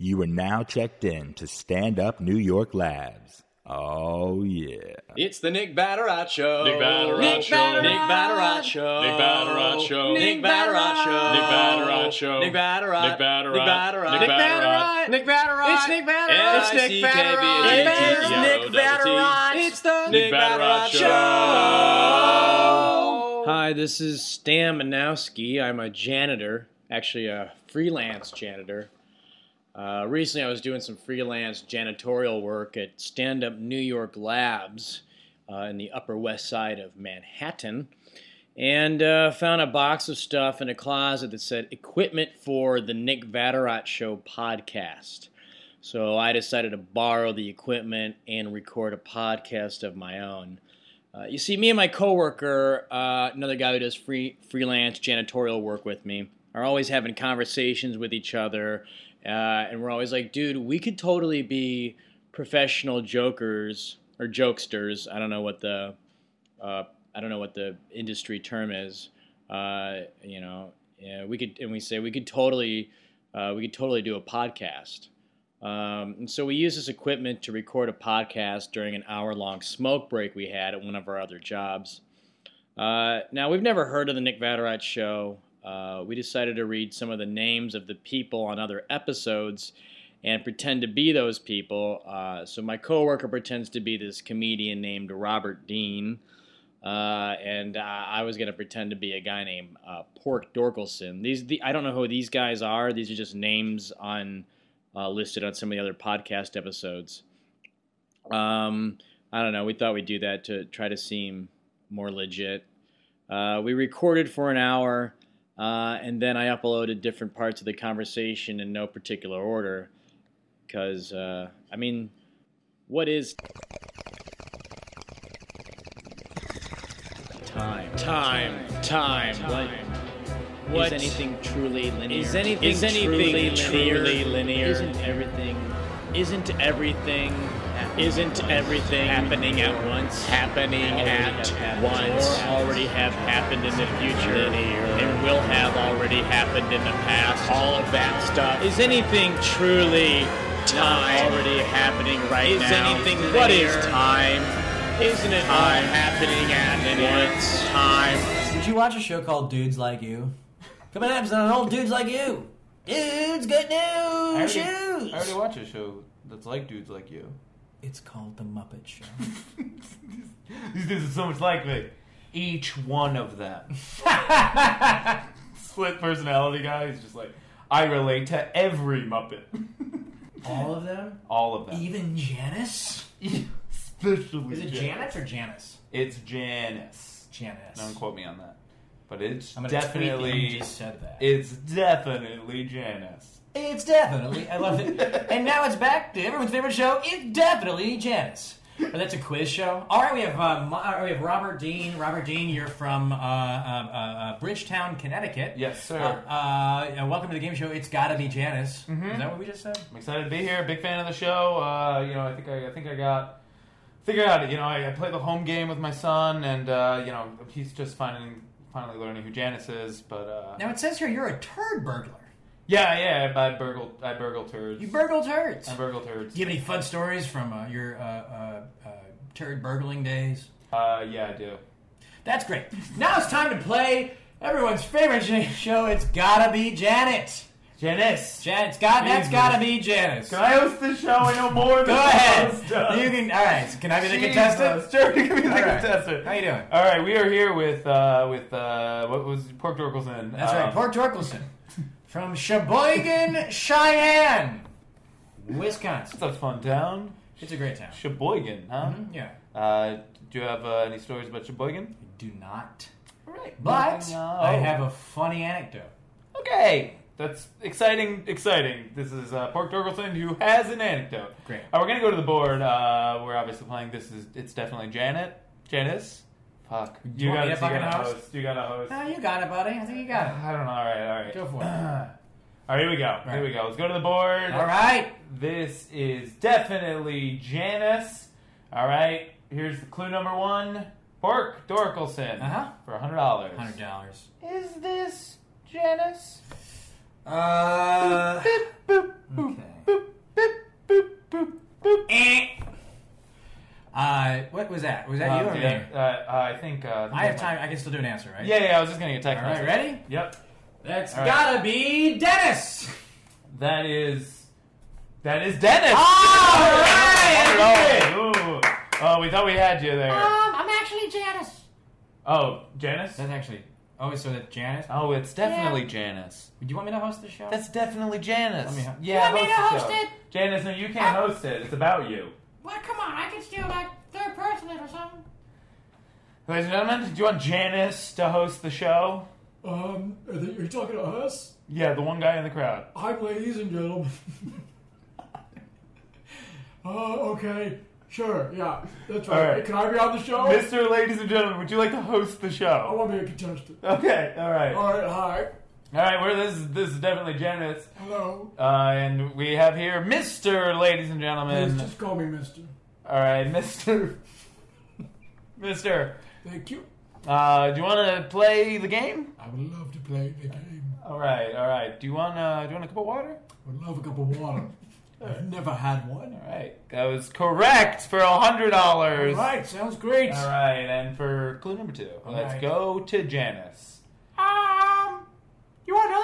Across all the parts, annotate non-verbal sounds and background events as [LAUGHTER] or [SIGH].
You are now checked in to Stand Up New York Labs. Oh, yeah. It's the Nick Vatterott Show. Nick Vatterott Nick Show. Nick Vatterott Show. Nick Vatterott Show. Nick Vatterott Show. Nick Vatterott Show. Nick Vatterott. Nick Vatterott. Nick Vatterott. Nick Vatterott. Nick Vatterott. It's Nick Vatterott. It's Nick N-I-C-K-B-A-T-T-E-R-O Vatterott. It's Nick double Vatterott. It's the Nick Vatterott Show. Oh. Hi, this is Stan Manowski. I'm a janitor, actually a freelance janitor. Uh, recently, I was doing some freelance janitorial work at Stand Up New York Labs uh, in the Upper West Side of Manhattan, and uh, found a box of stuff in a closet that said "Equipment for the Nick Vatterott Show podcast." So I decided to borrow the equipment and record a podcast of my own. Uh, you see, me and my coworker, uh, another guy who does free freelance janitorial work with me, are always having conversations with each other, uh, and we're always like, "Dude, we could totally be professional jokers or jokesters." I don't know what the uh, I don't know what the industry term is. Uh, you know, yeah, we could, and we say we could totally, uh, we could totally do a podcast. Um, and so we use this equipment to record a podcast during an hour-long smoke break we had at one of our other jobs. Uh, now we've never heard of the Nick Vatterott Show. Uh, we decided to read some of the names of the people on other episodes and pretend to be those people. Uh, so my coworker pretends to be this comedian named Robert Dean, uh, and uh, I was going to pretend to be a guy named uh, Pork Dorkleson. These the, I don't know who these guys are. These are just names on uh, listed on some of the other podcast episodes. Um, I don't know. We thought we'd do that to try to seem more legit. Uh, we recorded for an hour, uh, and then I uploaded different parts of the conversation in no particular order. Because, uh, I mean, what is time? Time. Time. What? What- Is anything truly linear? Is anything Is anything truly truly linear? linear? Isn't everything? Isn't everything? Isn't everything happening at once? Happening at once, or already have happened in the future, and will have already happened in the past. All of that stuff. Is anything truly time already happening right now. Is now? anything What is time? Isn't it all happening at once? Time. Did you watch a show called Dudes Like You? Coming up on old Dudes Like You. Dudes, good I news, already, shoes. I already watch a show that's like dudes like you. It's called The Muppet Show. These dudes are so much like me. Each one of them. [LAUGHS] Split personality guy. He's just like, I relate to every Muppet. [LAUGHS] All of them? All of them. Even Janice? [LAUGHS] Especially Janice. Is it Janet or Janice? It's Janice. Janice. Don't quote me on that. But it's I'm gonna tweet that you definitely just said that. it's definitely Janice. It's definitely. I love it. and now it's back to everyone's favorite show. It's definitely Janice. Oh, that's a quiz show. All right, we have uh, uh, we have Robert Dean. Robert Dean, you're from uh, uh, uh, uh, Bridgetown, Connecticut. Yes, sir. Welcome to the game show. It's gotta be Janice. Is that what we just said? I'm excited to be here. Big fan of the show. Uh, you know, I think I, I think I got figured out. You know, I, I played the home game with my son, and uh, you know, he's just finally finally learning who Janice is. But uh, Now it says here you're a turd burglar. Yeah, yeah, I burgle, I burgle turds. You burgle turds. I burgle turds. Do you have any fun stories from uh, your uh, uh, uh, turd burgling days? Uh, yeah, I do. That's great. Now it's time to play everyone's favorite show. It's gotta be Janet. Janice. Janet's got. That's Jesus. gotta be Janice. Can I host the show? I know more than that. Go ahead. host. You can. All right. Can I be the Jesus. contestant? Sure, you can be the All right. contestant. How you doing? All right, we are here with uh, with uh, what was Pork Dorkleson. That's Um, right. Port Torkelson from Sheboygan, [LAUGHS] Cheyenne, Wisconsin. It's a fun town. It's a great town. Sheboygan, huh? Mhm, Yeah. Uh, do you have uh, any stories about Sheboygan? I do not. All right, But I have a funny anecdote. Okay, that's exciting. Exciting. This is uh, Pork Dorkleson who has an anecdote. Great. Uh, we're gonna go to the board. Uh, we're obviously playing. This is it's definitely Janet. Janice. Fuck. You, you got to fucking host? host? You got to host. No, you got it, buddy. I think you got it. [SIGHS] I don't know. All right, all right. Go for it. [CLEARS THROAT] All right, here we go. Right. Here we go. Let's go to the board. All right. This is definitely Janice. All right. Here's the clue number one. Bork Dorkleson uh-huh. for hundred dollars. Hundred dollars. Is this Janice? Uh. Boop, boop, boop, okay. boop, boop, boop, boop, boop. Eh. Uh, what was that? Was that you Uh, or yeah, me? uh, uh, I think. Uh, I have time. I can still do an answer, right? Yeah, yeah. I was just getting a text All right, message. ready? Yep. That's All right. gotta be Dennis. That is. That is Dennis. All [LAUGHS] right. Ooh. Oh, we thought we had you there. Um, I'm actually Janice. Oh, Janice. That's actually. Oh, so that's Janice. Oh, it's definitely Janice. Do you want me to host the show? That's definitely Janice. Let me ho- yeah, You want me host to the host show. it? Janice, no, you can't host it. It's about you. Well, come on. I can steal like third person it or something. Ladies and gentlemen, do you want Janice to host the show? Um, are, they, are you talking to us? Yeah, the one guy in the crowd. Hi, ladies and gentlemen. uh, [LAUGHS] okay. Sure, yeah, that's right. All right. Can I be on the show? Mr. Ladies and gentlemen, would you like to host the show? I want to be a contestant. Okay, all right. All right, hi. All right, well, this is, this is definitely Janice. Hello. Uh, and we have here Mr. Ladies and Please gentlemen. just call me Mister. All right, Mr. [LAUGHS] Mr. Thank you. Uh, do you want to play the game? I would love to play the game. All right, all right. Do you want uh, do you want a cup of water? I would love a cup of water. [LAUGHS] I've never had one. All right, that was correct for a hundred dollars. All right, sounds great. All right, and for clue number two, All let's right. go to Janice.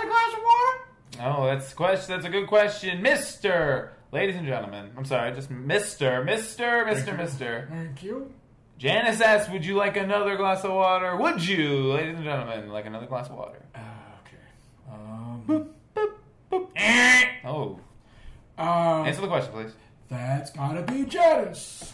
Um, you want another glass of water? Oh, that's a question. That's a good question, Mister. Ladies and gentlemen, I'm sorry, just Mister, Mister, Mister. Mister. Thank you. Janice asks, "Would you like another glass of water?" Would you, ladies and gentlemen, like another glass of water? Uh, okay. Um, Oh, uh, answer the question, please. that's gotta be Janice.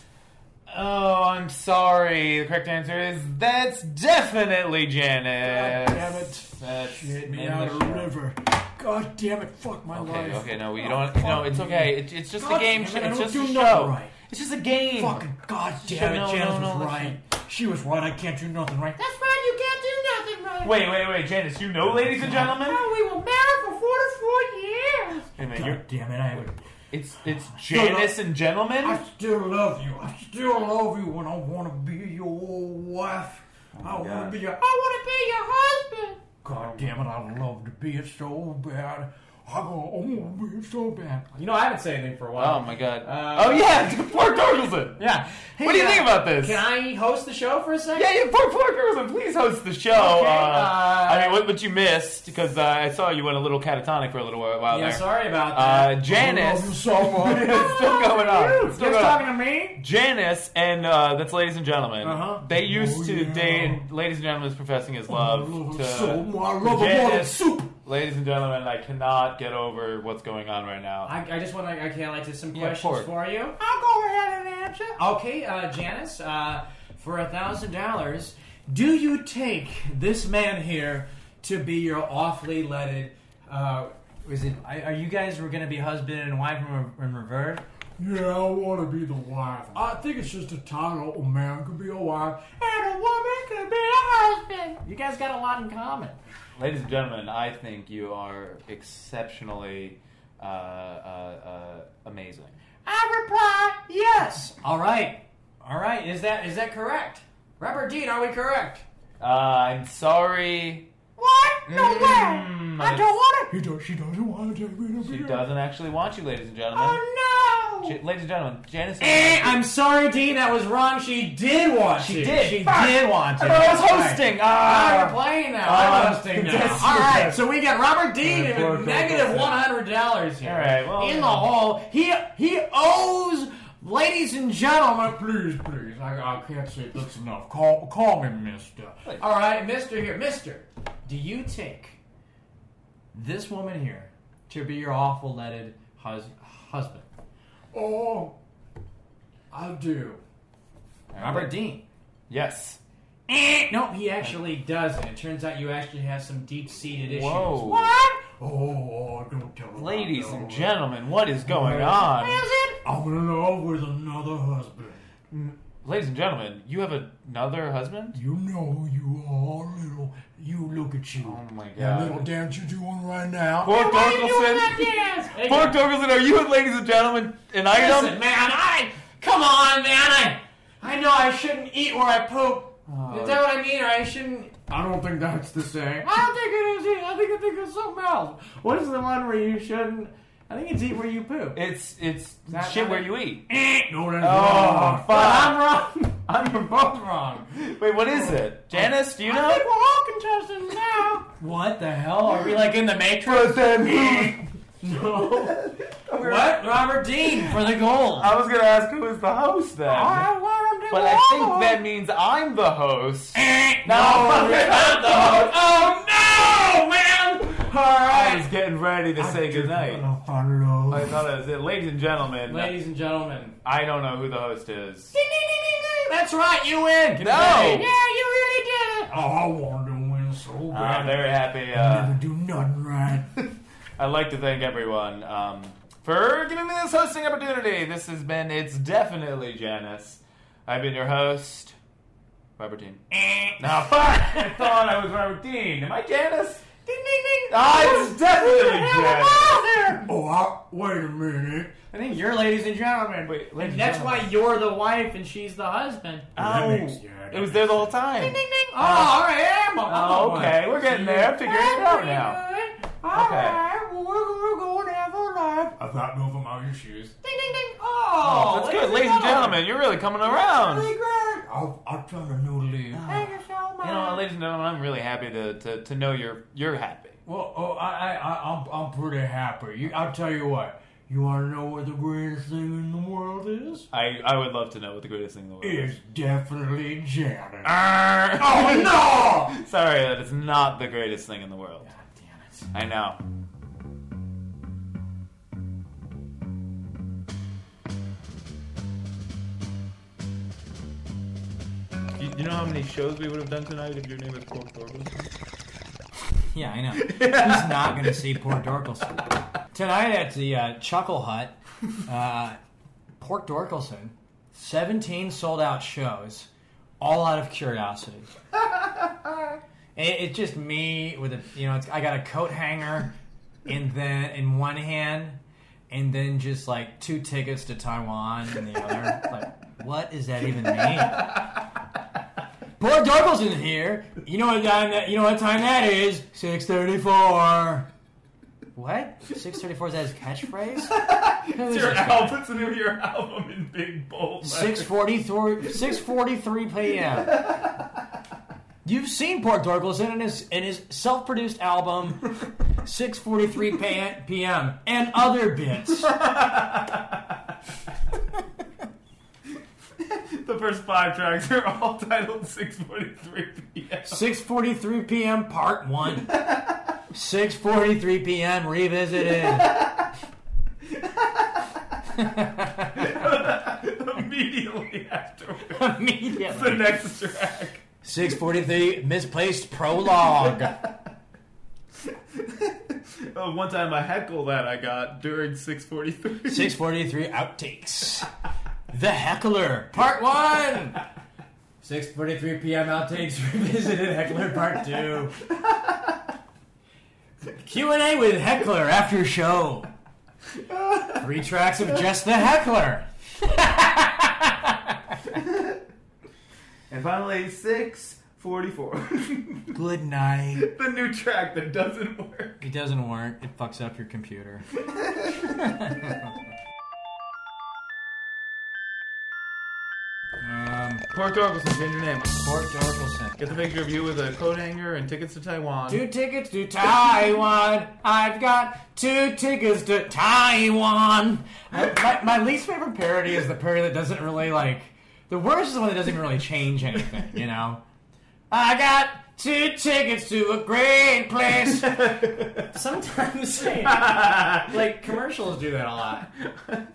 Oh, I'm sorry. The correct answer is that's definitely Janice. God damn it. That's She hit me out of the river. God damn it, fuck my Okay, life. okay, no, you Oh, don't. No, it's okay. It, it's just God a game. it, It's just a show. right. It's just a game. Fucking god damn it, No, no, Janice no, was right. She was right, I can't do nothing right. That's right. You can't do nothing right. Wait, wait, wait, Janice. You know, ladies and gentlemen. Oh, we were married for forty-four years. Wait a minute, God you're- damn it, I haven't. It's it's Janice and gentlemen. I still love you. I still love you and I want to be your wife. Oh I want to be your. I want to be your husband. God damn it, I love to be it so bad. I go, I want to be it so bad. You know, I haven't said anything for a while. Oh my god. Uh, oh yeah, [LAUGHS] it's Pork Torkelson. Yeah. What do you uh, think about this? Can I host the show for a second? Yeah, yeah, Pork Pork Torkelson, please host the show. Okay, uh, uh, I mean, what, what you missed because uh, I saw you went a little catatonic for a little while Yeah, there. sorry about Uh, that. I love you Janice. so much. [LAUGHS] it's still going on. It's still You're going on. talking to me? Janice and uh, that's ladies and gentlemen. Uh-huh. They used Oh, to yeah. date. Ladies and gentlemen is professing his love I love to so much. I love her more than Janice. soup. Ladies and gentlemen, I cannot get over what's going on right now. I, I just want to. Okay, I'd like to some Yeah, questions for you. I'll go ahead and answer. Okay, uh, Janice, uh, for a thousand dollars, do you take this man here to be your awfully leaded? Uh, is it? Are are you guys were going to be husband and wife in, re- in reverse? Yeah, I want to be the wife. I think it's just a title. A man could be a wife, and a woman could be a husband. You guys got a lot in common. Ladies and gentlemen, I think you are exceptionally uh, uh, uh, amazing. I reply yes. All right, all right. Is that is that correct? Robert Dean, are we correct? Uh, I'm sorry. What? No Mm, way! I don't want it. He does. She doesn't want to take me to She be. doesn't actually want you, ladies and gentlemen. Oh no! J- ladies and gentlemen, Janice. Eh, I'm sorry, Dean. That was wrong. She did want She to. did. She Fuck. did want to. I I was That's right. hosting. Ah, you're Ah. playing now. Ah, I'm hosting now. yes, All you right, are. so we got Robert Dean Yeah, poor negative one hundred dollars here. All right, well, in you the know. hole, he he owes, ladies and gentlemen. Please, please. I, I can't say that's enough. Call, call me Mister. All right, Mister here, Mister. Do you take this woman here to be your awful leaded hus- husband, Oh, I do. Robert Dean? Yes. Eh, no, he actually doesn't. It turns out you actually have some deep-seated issues. Whoa. What? Oh, don't tell me. Ladies and gentlemen, what is going Is on? it? I'm in love with another husband. Ladies and gentlemen, you have another husband? You know who you are little. You look at you. Oh my god. That little dance you're doing right now. Pork are you doing that Torkelson? dance? Hey, Pork Torkelson, are you, ladies and gentlemen, an item? Listen, man, I come on, man. I I know I shouldn't eat where I poop. Oh. Is that what I mean? Or I shouldn't. I don't think that's the same. I don't think it is. Eat. I think I think it's something else. What is the one where you shouldn't? I think it's eat where you poop. It's it's that shit not where it? you eat. Eh, no, that's Oh, wrong. but I'm wrong. [LAUGHS] I'm You're both wrong. Wait, what is it? Janice, do you know? I think we're all contestants now. What the hell? Are we like in the Matrix? Eh. no. [LAUGHS] what? Robert Dean for the gold. I was gonna ask who is the host then. But I think that means I'm the host. Eh, no, No, you're not the host. Oh no, man! I was getting ready to say goodnight. Hello. I thought it was it. Ladies and gentlemen, ladies and gentlemen. I don't know who the host is. That's right, you win. Confetti. No. Yeah, you really did it. Oh, I wanted to win so bad. I'm bad. very happy. I Uh, never do nothing right. [LAUGHS] I'd like to thank everyone um, for giving me this hosting opportunity. This has been, it's definitely Janice. I've been your host, Robert Dean. Now, fuck! [LAUGHS] I thought I was Robert Dean. Am I Janice? Ding, ding, ding. Ah, it's definitely Janice. Oh, I, wait a minute. I think you're ladies and gentlemen. Wait, ladies and and that's gentlemen. why you're the wife and she's the husband. That Oh, makes- yeah, that it was there the whole time. Ding, ding, ding. Oh, all right. I'm a, I'm a Oh, one. okay, we're getting there. I'm figuring it out now. All Okay. right, well, we're, we're going to have a life. I thought no from out your shoes. Ding, ding, ding. Oh, Oh, that's good. Ladies and gentlemen, you're really coming around. Really great. I'll, I'll try to know to leave. Thank you so much. You know, ladies and gentlemen, I'm really happy to, to, to know you're you're happy. Well, oh, I, I, I, I'm, I'm pretty happy. You, I'll tell you what. You want to know what the greatest thing in the world is? I, I would love to know what the greatest thing in the world is. It's definitely Janet. oh no! [LAUGHS] Sorry, that is not the greatest thing in the world. Damn it. I know. You, you know how many shows we would have done tonight if your name was Pork Dorcas? Yeah, I know. Who's not going to see Port Dorkleson? Tonight at the uh, Chuckle Hut, uh, Port Dorkleson, 17 sold out shows, all out of curiosity. [LAUGHS] It, it's just me with a, you know, it's, I got a coat hanger in then in one hand, and then just like two tickets to Taiwan in the other. Like, what does that even mean? Port Dorkleson here. You know what time that? You know what time that is? Six thirty-four. What? Six thirty-four is that his catchphrase? Who is Your album, it's the name of your album in big bold. Six forty-three. Six forty-three p.m. You've seen Port Dorkleson in his in his self-produced album, [LAUGHS] 6:43 p.m. and other bits. [LAUGHS] The first five tracks are all titled 6:43 p.m. 6:43 p.m. Part One. 6:43 p.m. Revisited. [LAUGHS] Immediately afterwards, the next track. 6:43 misplaced prologue. [LAUGHS] Oh, one time I heckle that I got during 6:43. 6:43 outtakes. The Heckler, Part One. 6:43 p.m. outtakes [LAUGHS] revisited Heckler Part Two. Q and A with Heckler after show. Three tracks of just the Heckler. [LAUGHS] And finally, 6:44. [LAUGHS] Good night. the new track that doesn't work. It doesn't work. It fucks up your computer. [LAUGHS] um, Port Dorkleson, change your name. Port Dorkleson. Get the picture of you with a coat hanger and tickets to Taiwan. Two tickets to Taiwan. I've got two tickets to Taiwan. I, my, my least favorite parody is the parody that doesn't really like. The worst is the one that doesn't even really change anything. You know. I got two tickets to a great place. [LAUGHS] Sometimes, [LAUGHS] like [LAUGHS] commercials do that a lot.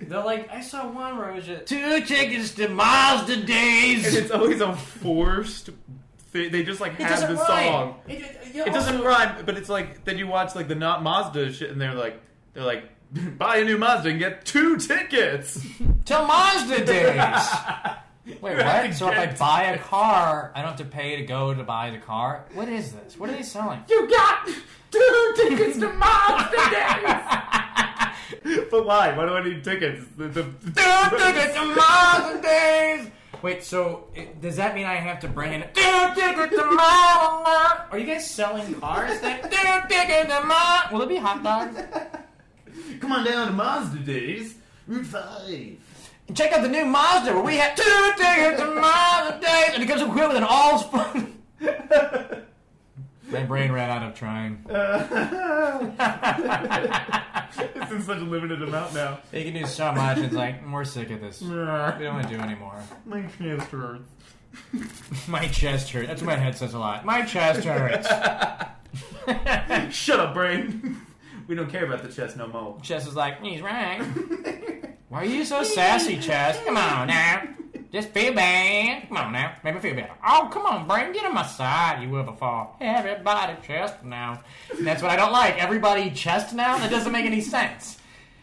They're like, I saw one where it was just two tickets to Mazda And Days. it's always a forced. They, they just like It have the song. It, it- It doesn't rhyme, but it's like then you watch like the not Mazda shit, and they're like they're like buy a new Mazda and get two tickets. to Mazda Days. [LAUGHS] Wait, what? So if I buy a car, I don't have to pay to go to buy the car? What is this? What are they selling? You got two tickets to Miles Days! [LAUGHS] but why? Why do I need tickets? The, the, two tickets to Mob's Days! Wait, so it, does that mean I have to bring in two tickets to Mob's? Are you guys selling cars? Then? [LAUGHS] Two tickets to Mob's? Will it be hot dogs? Come on down to Mazda Days, Route 5 check out the new Mazda where we have two tickets to Mazda days, and it comes equipped with an all's fun. My brain ran out of trying. [LAUGHS] it's in such a limited amount now. They can do so much. It's like we're sick of this. We don't want to do anymore. My chest hurts. [LAUGHS] My chest hurts. That's what my head says a lot. My chest hurts. [LAUGHS] Shut up, brain. we don't care about the chest no more. Chest is like, he's right. Why are you so sassy, Chess? Come on now. Just feel bad. Come on now. Make me feel better. Oh, come on, Brain. Get on my side, you Wilberforce. Everybody chest now. And that's what I don't like. Everybody chest now? That doesn't make any sense.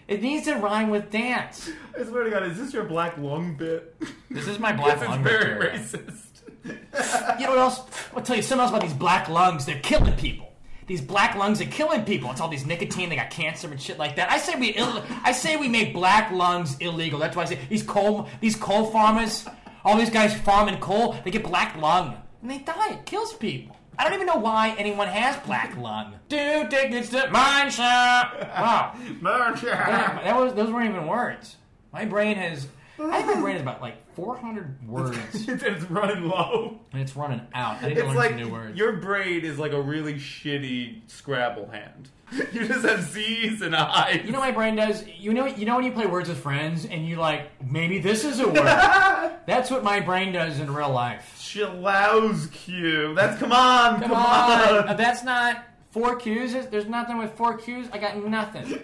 It needs to rhyme with dance. I swear to God, is this your black lung bit? This is my black This lung is very material. racist. You know what else? I'll tell you something else about these black lungs. They're killing people. These black lungs are killing people. It's all these nicotine. They got cancer and shit like that. I say we, Ill- I say we make black lungs illegal. That's why I say these coal, these coal farmers, all these guys farming coal, they get black lung and they die. It kills people. I don't even know why anyone has black lung. [LAUGHS] Two tickets to mine shop. Wow, Damn, that was those weren't even words. My brain has. I think my brain is about like 400 words, [LAUGHS] it's running low. and it's running out. I need to It's learn like some new words. your brain is like a really shitty Scrabble hand. [LAUGHS] You just have Z's and I's. You know what my brain does? You know you know when you play Words with Friends and you're like maybe this is a word. [LAUGHS] That's what my brain does in real life. Shillows Q. That's come on, come, Come on, on. Uh, that's not four Q's. There's nothing with four Q's. I got nothing.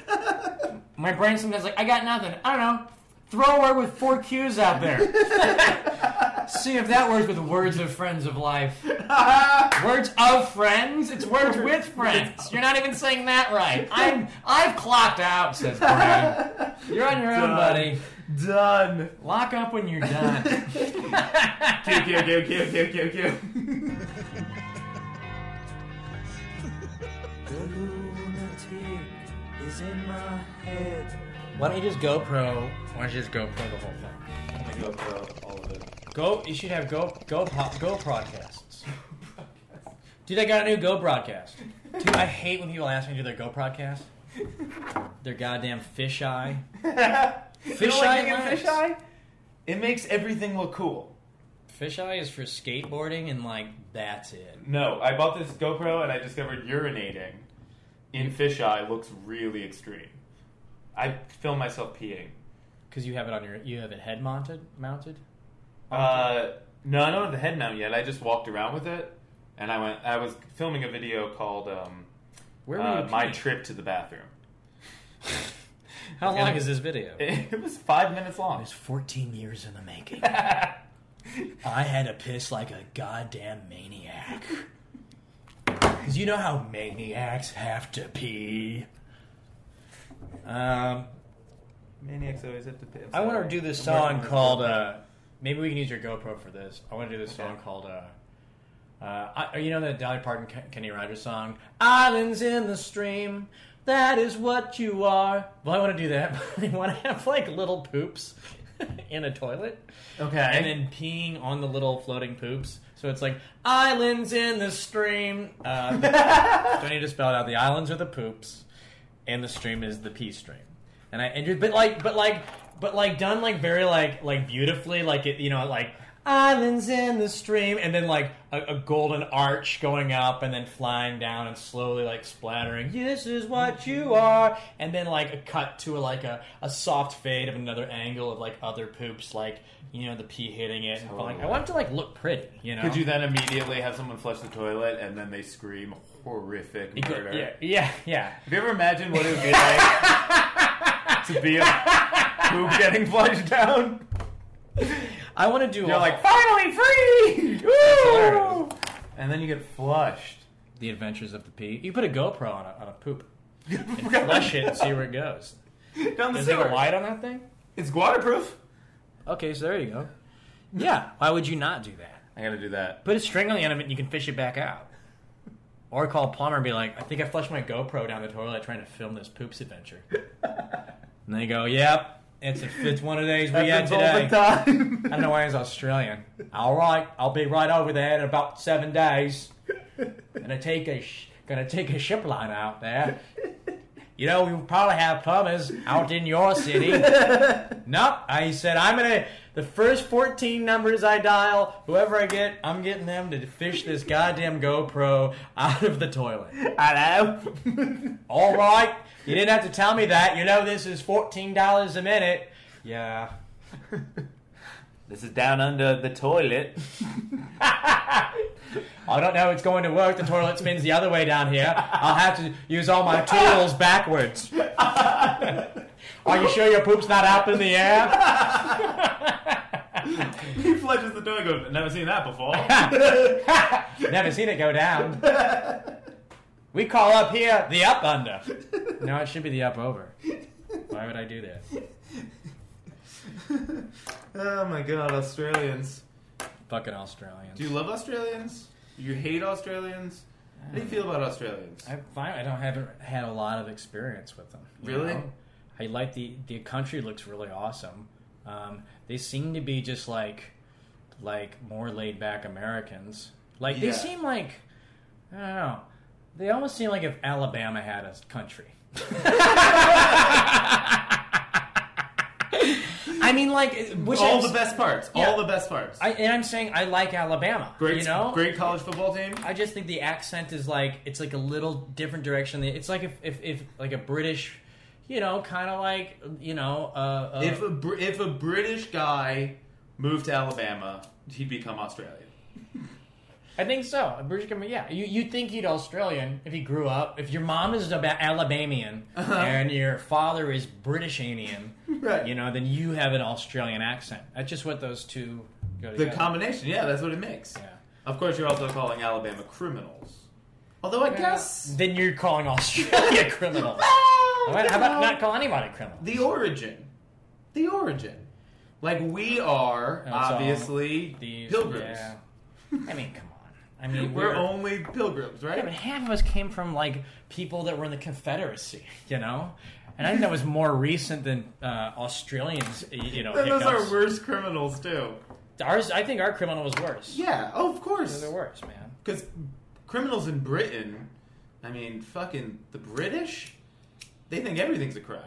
my brain sometimes like I got nothing. I don't know. Throw a word with four Q's out there. [LAUGHS] See if that works with words of friends of life. [LAUGHS] words of friends? It's words with friends. You're not even saying that right. [LAUGHS] I'm I've clocked out, says Brian. You're on your own, Done. buddy. Done. Lock up when you're done. Q, Q, Q, Q, Q, Q, Q. Why don't you just GoPro? Why don't you just GoPro the whole thing? Go for all of it. Go. You should have Go Go po- Go broadcasts. Dude, I got a new Go broadcast. Dude, I hate when people ask me to do their Go broadcast. Their goddamn fisheye. [LAUGHS] Fisheye like being a lens. fisheye? It makes everything look cool. Fisheye is for skateboarding, and like that's it. No, I bought this GoPro and I discovered urinating in fisheye looks really extreme. I film myself peeing. Because you have it on your, you have it head mounted, mounted. Uh, no, I don't have the head mount yet. I just walked around with it, and I went. I was filming a video called um, Where uh, you? "My? Trip to the Bathroom." [LAUGHS] How long is this video? [LAUGHS] It was five minutes long. It was 14 years in the making. [LAUGHS] I had to piss like a goddamn maniac. Because you know how maniacs have to pee. Um, Maniacs always have to piss. I want to do this song called. Uh, maybe we can use your GoPro for this. I want to do this song called. Uh, uh, I, you know that Dolly Parton Ken- Kenny Rogers song, "Islands in the Stream." That is what you are. Well, I want to do that. [LAUGHS] But I want to have like little poops [LAUGHS] in a toilet, Okay. and then peeing on the little floating poops. So it's like islands in the stream. Uh, do I need to spell it out? The islands are the poops, and the stream is the pee stream. And I you- but like but like but like done like very like like beautifully like it you know like islands in the stream. And then like a, a golden arch going up and then flying down and slowly like splattering. This is what mm-hmm. you are. And then like a cut to a, like a, a soft fade of another angle of like other poops like you know the pee hitting it. And falling. I want it to like look pretty you know? Could you then immediately have someone flush the toilet and then they scream horrific murder? yeah yeah yeah. Have you ever imagined what it would be like [LAUGHS] to be a poop getting flushed down? I want to do You're a- like, finally free! Woo! And then you get flushed. The Adventures of the Pea. You put a GoPro on a, on a poop [LAUGHS] and flush it and see where it goes. Down the Does it have sewer. a light on that thing? It's waterproof. Okay, so there you go. Yeah, why would you not do that? I gotta do that. Put a string on the end of it and you can fish it back out. Or call a plumber and be like, I think I flushed my GoPro down the toilet trying to film this poops adventure. [LAUGHS] and they go, Yep, it's, a, it's one of these we had today. I don't know why he's Australian. All right, I'll be right over there in about seven days. Gonna take a sh- gonna take a ship line out there. you know, we probably have plumbers out in your city. [LAUGHS] nope. I said, I'm to, the first 14 numbers I dial, whoever I get, I'm getting them to fish this goddamn GoPro out of the toilet. Hello. [LAUGHS] All right. You didn't have to tell me that. You know, this is $14 a minute. Yeah. [LAUGHS] this is down under the toilet. [LAUGHS] I don't know it's going to work. The toilet spins the other way down here. I'll have to use all my tools backwards. Are you sure your poop's not up in the air? [LAUGHS] he flushes the toilet. Goes, never seen that before. [LAUGHS] Never seen it go down. We call up here the up under. No, it should be the up over. Why would I do that? oh my god, Australians. Fucking Australians. Do you love Australians? You hate Australians? How do you feel about Australians? I find I don't haven't had a lot of experience with them. Really? know? I like the the country looks really awesome. Um, they seem to be just like like more laid back Americans. Like Yeah. they seem like I don't know. They almost seem like if Alabama had a country. I mean, like, which all the best parts. Yeah. All the best parts. I, and I'm saying I like Alabama. great, you know, great college football team. I just think the accent is like it's like a little different direction. It's like if if, if like a British, you know, kind of like you know, uh, uh, if a Br- if a British guy moved to Alabama, he'd become Australian. I think so. A British, com- yeah. You you think he'd Australian if he grew up. If your mom is about Alabamian and your father is Britishanian, [LAUGHS] Right. you know, then you have an Australian accent. That's just what those two go The combination, yeah, that's what it makes. yeah. Of course, you're also calling Alabama criminals. Although I guess Then you're calling Australia [LAUGHS] criminals. [LAUGHS] How about, how about not call anybody criminal? the origin, the origin. Like we are obviously These, pilgrims. yeah. I mean, come on. I mean, We're only pilgrims, right? Yeah, right? but half of us came from like people that were in the Confederacy, [LAUGHS] you know. And I think that was more recent than uh, Australians, y- you know. Then those hiccups. are worse criminals too. Ours, I think our criminal was worse. Yeah, oh, of course. they're worse, man. Because criminals in Britain, I mean, fucking the British, they think everything's a crime.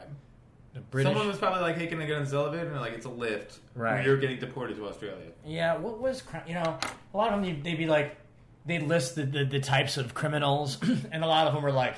British. Someone was probably like, "Hey, can I get on this elevator?" And they're like, "It's a lift." Right. You're getting deported to Australia. Yeah, what was crime? you know? A lot of them they'd be like, they'd list the, the, the types of criminals, [CLEARS THROAT] and a lot of them were like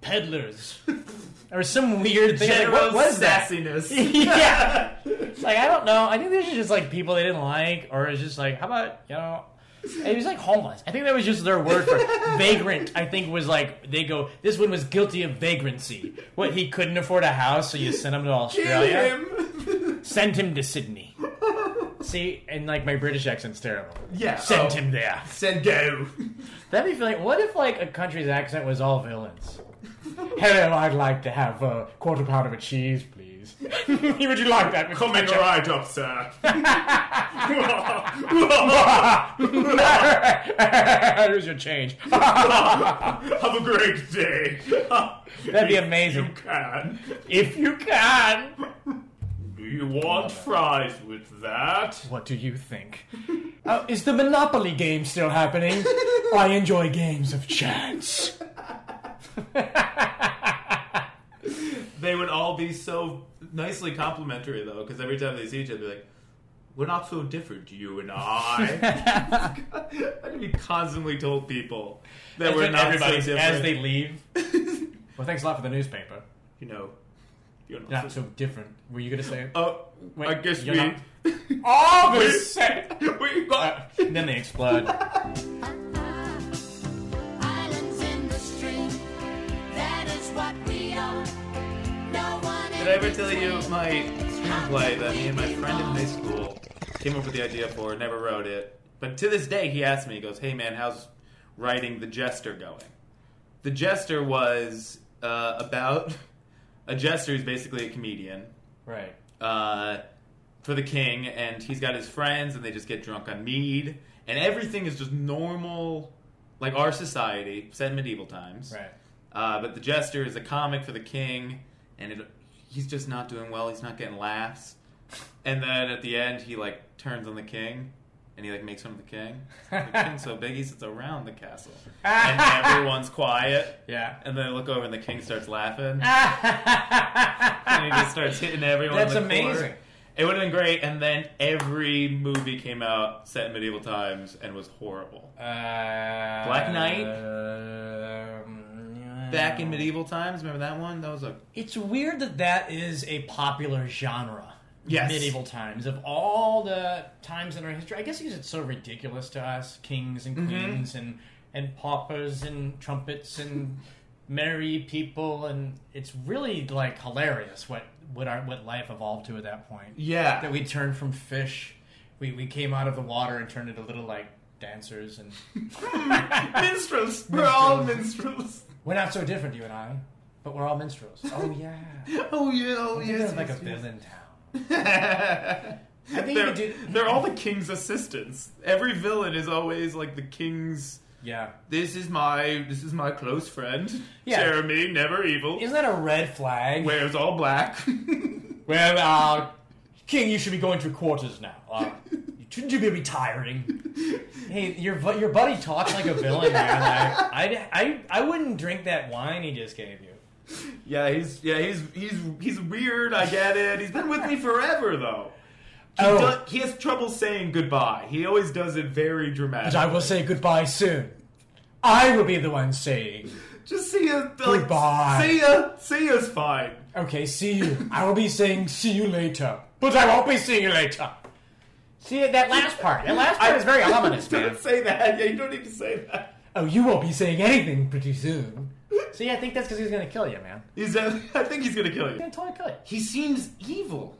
peddlers [LAUGHS] or some weird thing. Like, what was that? [LAUGHS] yeah. It's [LAUGHS] like I don't know. I think these are just like people they didn't like, or it's just like how about you know. It was like homeless. I think that was just their word for vagrant. I think was like they go. This one was guilty of vagrancy. What he couldn't afford a house, so you sent him to Australia. him. Send him to Sydney. See, and like my British accent's terrible. Yeah. Send oh. him there. Send go. That'd be feeling. What if like a country's accent was all villains? Hello, I'd like to have a quarter pound of a cheese, please. [LAUGHS] Would you like that? Mr. Coming Fletcher? right up, sir. [LAUGHS] Here's your change. [LAUGHS] Have a great day. That'd be amazing. You can. If you can. Do you want fries with that? What do you think? Uh, is the Monopoly game still happening? I enjoy games of chance. They would all be so nicely complimentary, though, because every time they see each other, they're like, "We're not so different, you and I." [LAUGHS] [LAUGHS] I'd be constantly told people that we're not so Everybody, different. as they leave. [LAUGHS] Well, thanks a lot for the newspaper. you know, you're not, Not so. so different. Were you gonna say? Oh, Wait, I guess you're we. not- Oh, the set. we got. Uh, then they explode. Did I ever tell you my screenplay that me and my friend in high school came up with the idea for? Never wrote it, but to this day he asks me. He goes, "Hey man, how's writing The Jester going?" The Jester was uh, about a jester who's basically a comedian right. uh, for the king, and he's got his friends, and they just get drunk on mead, and everything is just normal, like our society set in medieval times. Right. Uh, but the jester is a comic for the king, and it, he's just not doing well. He's not getting laughs. And then at the end, he like turns on the king, and he like makes fun of the king. The king's so big he sits around the castle, and [LAUGHS] everyone's quiet. Yeah. And then I look over and the king starts laughing, [LAUGHS] and he just starts hitting everyone. That's in the court. amazing. It would have been great, and then every movie came out set in medieval times and was horrible. Uh, Black Knight? um, Back in medieval times, remember that one? That was a It's weird that that is a popular genre. Yes. Medieval times. Of all the times in our history, I guess because it's so ridiculous to us kings and mm-hmm. queens and, and paupers and trumpets and [LAUGHS] merry people. And it's really like hilarious what, what, our, what life evolved to at that point. yeah. That we turned from fish, we, we came out of the water and turned into little like dancers. And [LAUGHS] minstrels. [LAUGHS] We're all minstrels. We're not so different, you and I, but we're all minstrels. [LAUGHS] [LAUGHS] Oh, yeah. Oh yeah, oh I'm thinking yes, like yes, a yes. villain town. [LAUGHS] I think they're, do- they're all the king's assistants. Every villain is always like the king's. Yeah. This is my this is my close friend, Yeah. Jeremy, never evil. Isn't that a red flag? Wears all black. Well, uh, King, you should be going to quarters now. Uh, shouldn't you be retiring? [LAUGHS] hey, your your buddy talks like a villain, man. Like, I, I, I wouldn't drink that wine he just gave you. yeah, he's yeah he's he's he's weird. I get it. He's been with me forever though. He, Oh. does- he has trouble saying goodbye. He always does it very dramatic. But I will say goodbye soon. I will be the one saying, Just see ya. Like, Goodbye. See ya. See ya's fine. okay, see you. I will be saying, see you later. But I won't be seeing you later. See, that last part. That last part is very ominous, man. Don't say that. Yeah, you don't need to say that. Oh, you won't be saying anything pretty soon. See, I think that's because he's going to kill you, man. He's. Uh, [LAUGHS] I think he's gonna kill He's you. going to totally kill you. He seems evil.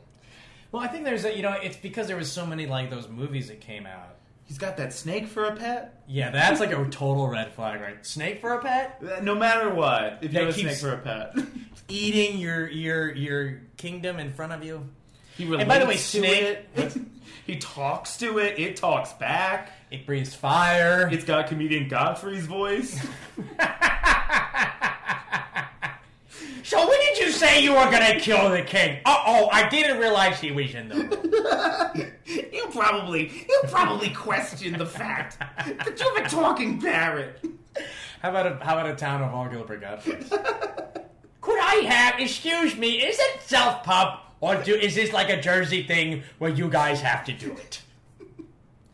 Well, I think there's a, you know, it's because there was so many like those movies that came out. He's got that snake for a pet. Yeah, that's like a total red flag, right? Snake for a pet? Uh, No matter what, if you That have a keeps- snake for a pet, [LAUGHS] Eating your your your kingdom in front of you. He And by the way, snake- it. [LAUGHS] he talks to it. It talks back. It breathes fire. It's got comedian Gottfried's voice. [LAUGHS] so when did you say you were gonna kill the king? Uh oh, I didn't realize he was in the room. [LAUGHS] you probably you probably question the fact that you have a talking parrot. How about a how about a town of all Gilbert Gottfried? Could I have? Excuse me, is it self pub or do is this like a Jersey thing where you guys have to do it?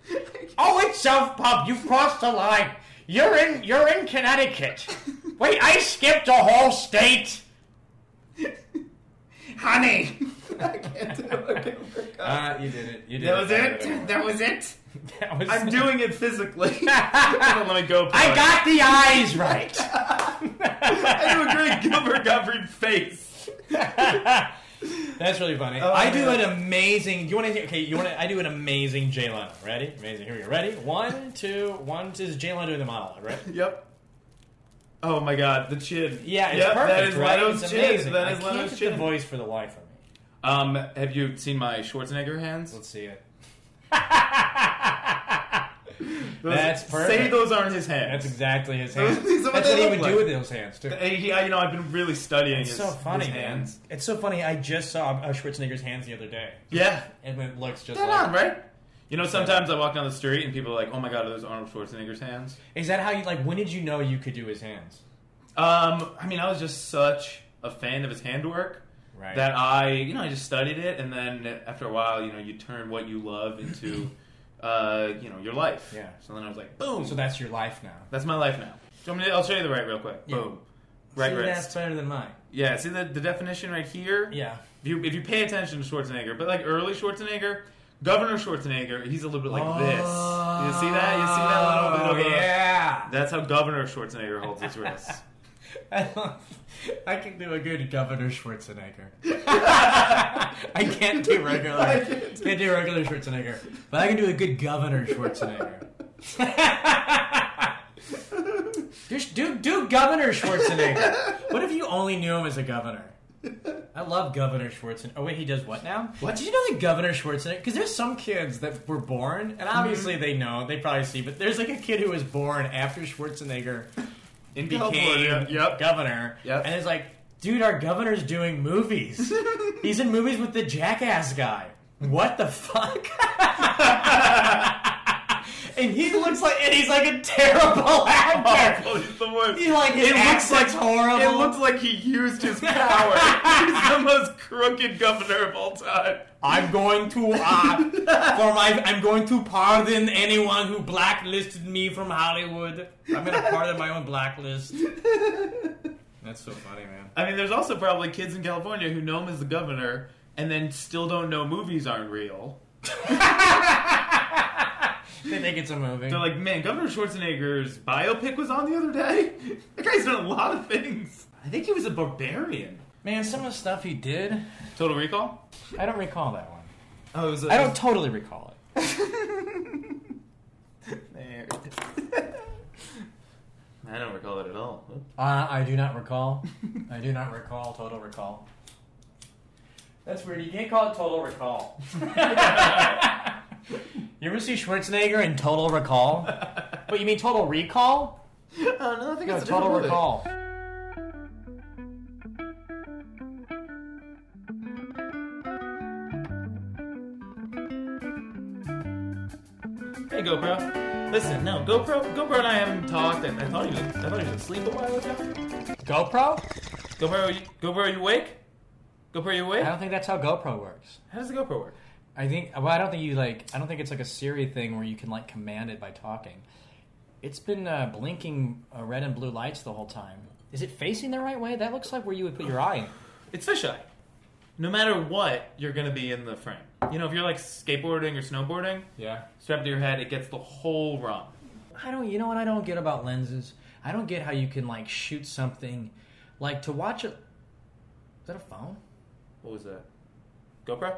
[LAUGHS] Oh, it's self pub. You've crossed the line. You're in. You're in Connecticut. Wait, I skipped a whole state. Honey. [LAUGHS] I can't do it. Uh, you did it. You did That was it. That was it. [LAUGHS] That was I'm doing it physically. Don't let me go. I got the eyes right. I do a great Gilbert Gottfried face. That's really funny. Oh, I do man. an amazing. You want to? Okay, you want to? I do an amazing Jay Leno. Ready? Amazing. Here we go. Ready? One, two, one. Is Jay Leno doing the monologue. Right? Yep. Oh my god, the chin. Yeah, it's yep, perfect. That is right? Leno's it's chin. amazing. That I is can't Leno's get chin. the voice for the life of me. Um, have you seen my Schwarzenegger hands? Let's see it. [LAUGHS] Those- That's Say those aren't his hands. That's exactly his [LAUGHS] hands. What That's they what he would like. do with those hands too. He- you know, I've been really studying It's his, so funny, his man. It's so funny. I just saw uh, Schwarzenegger's hands the other day, Yeah. and it looks just Dead like. on, right? You know, sometimes I walk down the street and people are like, "Oh my god, are those Arnold Schwarzenegger's hands?" Is that how you like? When did you know you could do his hands? Um, I mean, I was just such a fan of his handwork Right. that I, you know, I just studied it, and then after a while, you know, you turn what you love into, [LAUGHS] uh, you know, your life. Yeah. So then I was like, boom. so that's your life now. That's my life now. So I'm gonna, I'll show you the right real quick. Yeah. Boom. Right See, wrist. That's better than mine. Yeah. See the, the definition right here. Yeah. If you if you pay attention to Schwarzenegger, but like early Schwarzenegger, Governor Schwarzenegger, he's a little bit like this. You see that? You see that little bit of Oh, yeah. That's how Governor Schwarzenegger holds his [LAUGHS] wrists. [LAUGHS] I love. I can do a good Governor Schwarzenegger. [LAUGHS] I can't do regular. I can't, can't do regular Schwarzenegger, but I can do a good Governor Schwarzenegger. [LAUGHS] Just do do Governor Schwarzenegger. What if you only knew him as a governor? I love Governor Schwarzenegger. Oh wait, he does what now? What? Did you know that Governor Schwarzenegger? Because there's some kids that were born, and obviously Mm-hmm. they know, they probably see, but there's like a kid who was born after Schwarzenegger In became. Yep. governor. Yep. And it's like, dude, our governor's doing movies. [LAUGHS] He's in movies with the jackass guy. What the fuck? [LAUGHS] and he looks like and he's like a terrible [LAUGHS] actor. Oh, he's the worst. He like his It looks like- horrible. It looks like he used his power. [LAUGHS] he's the most crooked governor of all time. I'm going to uh, for my I'm going to pardon anyone who blacklisted me from Hollywood. I'm gonna pardon my own blacklist. That's so funny, man. I mean, there's also probably kids in California who know him as the governor and then still don't know movies aren't real. [LAUGHS] They think it's a movie. They're like, man, Governor Schwarzenegger's biopic was on the other day. [LAUGHS] That guy's done a lot of things. I think he was a barbarian. man, some of the stuff he did, Total Recall. I don't recall that one. Oh, it was. A, I don't totally recall it. [LAUGHS] There. I don't recall it at all. Uh, I do not recall. I do not recall. Total recall. That's weird. You can't call it total recall. [LAUGHS] you ever see Schwarzenegger in Total Recall? [LAUGHS] But you mean Total Recall? Oh no, I think No, it's Total. Recall. Hey GoPro. Listen, no, GoPro GoPro and I haven't talked and I thought he was I thought he was asleep a while ago. GoPro? GoPro you- GoPro are you awake? GoPro are you awake? I don't think that's how GoPro works. How does the GoPro work? I think. Well, I don't think you like. I don't think it's like a Siri thing where you can like command it by talking. It's been uh, blinking uh, red and blue lights the whole time. Is it facing the right way? That looks like where you would put your eye. It's fisheye. No matter what, you're gonna be in the frame. You know, if you're like skateboarding or snowboarding, Yeah. strapped to your head, it gets the whole run. I don't. You know what I don't get about lenses? I don't get how you can like shoot something, like to watch a. Is that a phone? What was that? GoPro?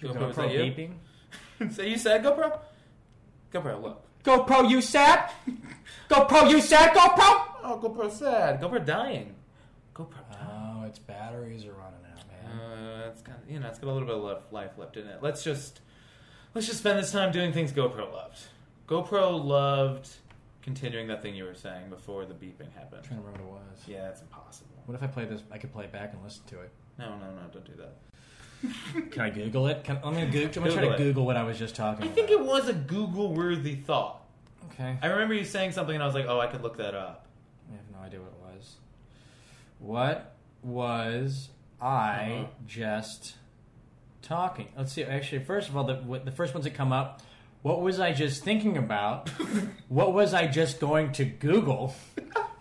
GoPro, GoPro, was that you? beeping. so [LAUGHS] you said GoPro? GoPro, look. GoPro, you sad? GoPro, you sad? GoPro. Oh, GoPro sad. GoPro dying. GoPro dying. Oh, its batteries are running out, man. Uh, it's kind of, you know, it's got a little bit of life left in it. Let's just, let's just spend this time doing things GoPro loved. GoPro loved continuing that thing you were saying before the beeping happened. I'm trying to remember what it was. Yeah, it's impossible. What if I play this? I could play it back and listen to it. No, no, no, don't do that. [LAUGHS] Can I Google it? Can, I'm gonna Google. I'm gonna try Google to it. Google what I was just talking I about. think it was a Google-worthy thought. Okay. I remember you saying something, and I was like, "Oh, I could look that up." I have no idea what it was. What was I Uh-huh. just talking? Let's see. Actually, first of all, the what- the first ones that come up. What was I just thinking about? what was I just going to Google?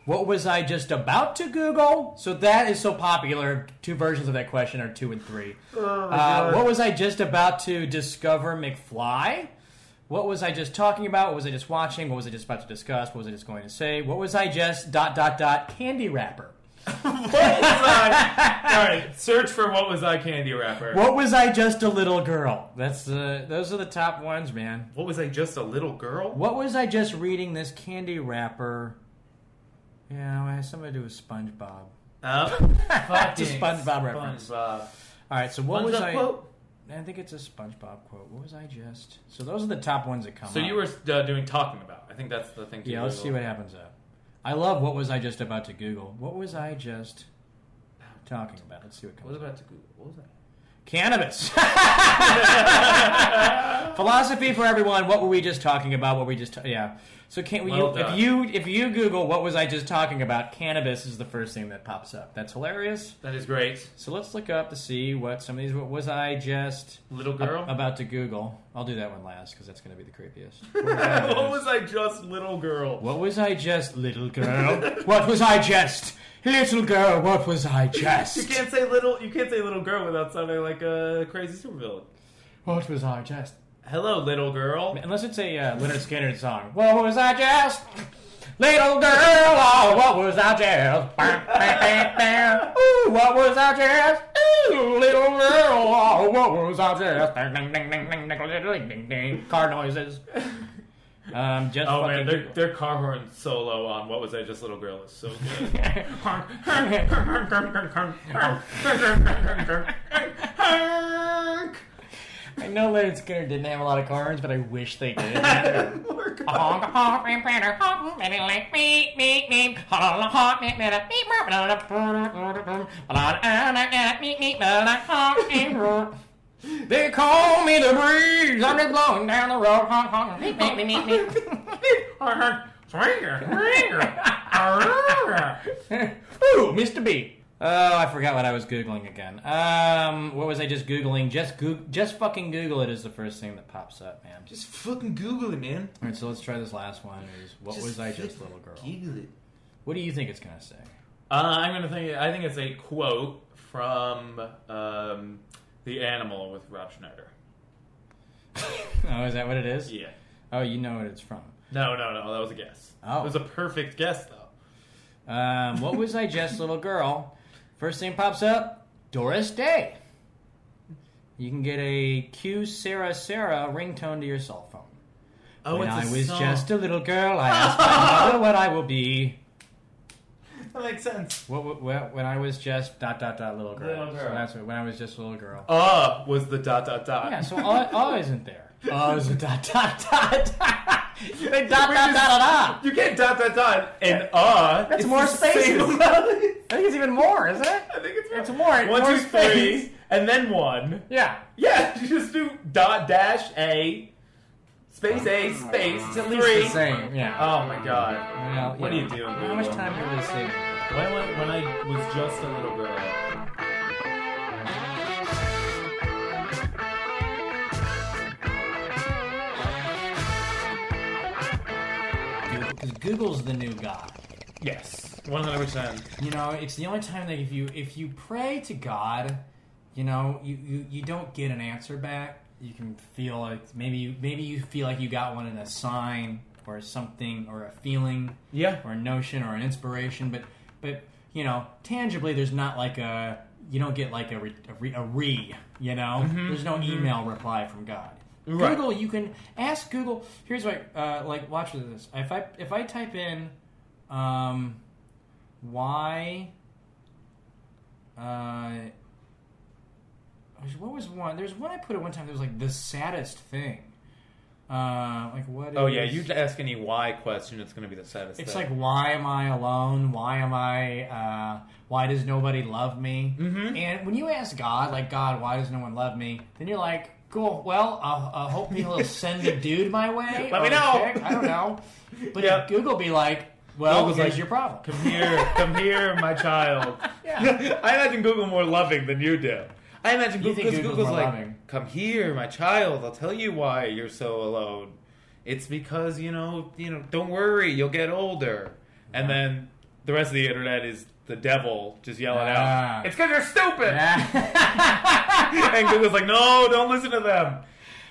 What was I just about to Google? So that is so popular. Two versions of that question are two and three. uh, what was I just about to discover McFly? What was I just talking about? What was I just watching? What was I just about to discuss? What was I just going to say? What was I just dot dot dot candy wrapper? What was I? All right, [LAUGHS] search for what was I candy wrapper. What was I just a little girl? That's the those are the top ones, man. What was I just a little girl? What was I just reading this candy wrapper? Yeah, it has something to do with SpongeBob. Uh, [LAUGHS] It's a SpongeBob reference. SpongeBob. All right, so what was I? quote? I think it's a SpongeBob quote. What was I just? So those are the top ones that come. So up. you were uh, doing talking about. I think that's the thing. To Yeah, let's see what happens up. I love what was I just about to Google. What was I just talking about? Let's see what What comes was up. about to Google? What was that? Cannabis. [LAUGHS] [LAUGHS] Philosophy for everyone. What were we just talking about? What were we just ta- yeah. So can we? Well you, if you if you Google what was I just talking about? Cannabis is the first thing that pops up. That's hilarious. That is great. So let's look up to see what some of these. What was I just Little a- girl. about to Google? I'll do that one last because that's going to be the creepiest. [LAUGHS] what was I just little girl? What was I just, little girl? what was I just, little girl? What was I just? You can't say little. You can't say little girl without sounding like a crazy supervillain. What was I just? Hello, little girl. Unless it's a uh, Lynyrd Skynyrd song. What was I just? Little girl, oh, what was I just? Ooh, what was I just? Ooh, little girl, oh, what was I just? Ding, ding, ding, ding, ding, ding, ding, ding, ding. Car noises. Um, just Oh man, their, their car horn solo on "What Was I Just Little Girl" is so good. I know Lynyrd Skynyrd didn't have a lot of cars, but I wish they did. They call me the breeze. I'm just blowing down the road. Honk, honk. Meep, meep, meep, meep, meep. Ooh, Mr. B. Oh, I forgot what I was googling again. Um, what was I just googling? Just Goog- just fucking Google it is the first thing that pops up, man. Just fucking Google it, man. All right, so let's try this last one. Is what was I just, little girl? Google it. What do you think it's gonna say? Uh, I'm gonna think. I think it's a quote from um, the Animal with Rob Schneider. [LAUGHS] Oh, is that what it is? Yeah. Oh, you know what it's from. No, no, no. That was a guess. Oh. It was a perfect guess, though. Um, what was I just, little girl? First thing pops up, Doris Day. You can get a Que Sera Sera ringtone to your cell phone. Oh, when it's I a was song. just a little girl, I asked my [LAUGHS] mother what I will be. That makes sense. What, what, what- when I was just dot dot dot little girl. Little So girl. that's what, when I was just a little girl. Uh was the dot dot dot. Yeah, so all, all isn't there. Oh, is a dot dot dot. You [LAUGHS] think dot dot dot dot dot. You can't dot dot dot and uh. That's more the spaces. [LAUGHS] I I think it's even more, isn't it? I think it's It's more. One, more two, space. three, and then one. Yeah. Yeah, [LAUGHS] you just do dot dash a space a space It's at least three. the same. Yeah. Oh my god. Well, What yeah. are you doing, How much time do you really save? When I, when I was just a little girl. Google's the new god. Yes, one hundred percent. You know, it's the only time that if you if you pray to God, you know, you, you, you don't get an answer back. You can feel like maybe you maybe you feel like you got one in a sign or something or a feeling Yeah. or a notion or an inspiration, but but you know, tangibly, there's not like a you don't get like a re, a, re, a re you know, mm-hmm. there's no mm-hmm. email reply from God. Right. Google, you can ask Google. Here's what, uh, like, watch this. If I if I type in, um, why, uh, what was one? There's one I put at one time. that was like the saddest thing. Uh, like what? Oh yeah, is- you ask any why question, it's gonna be the saddest. It's thing. like, why am I alone? Why am I? Uh, why does nobody love me? Mm-hmm. And when you ask God, like God, why does no one love me? Then you're like, cool. Well, I'll, I'll hope he'll [LAUGHS] send a dude my way. Let me know. chick. I don't know. But Yeah. Google be like, well, Google's here's like, your problem. Come here, come here, my child. [LAUGHS] Yeah. [LAUGHS] I imagine Google more loving than you do. I imagine Google, because Google's Google's like, loving. come here, my child. I'll tell you why you're so alone. It's because you know, you know. Don't worry, you'll get older. And then the rest of the internet is the devil just yelling Ah. out, "It's because you're stupid." Yeah. [LAUGHS] and Google's like, "No, don't listen to them.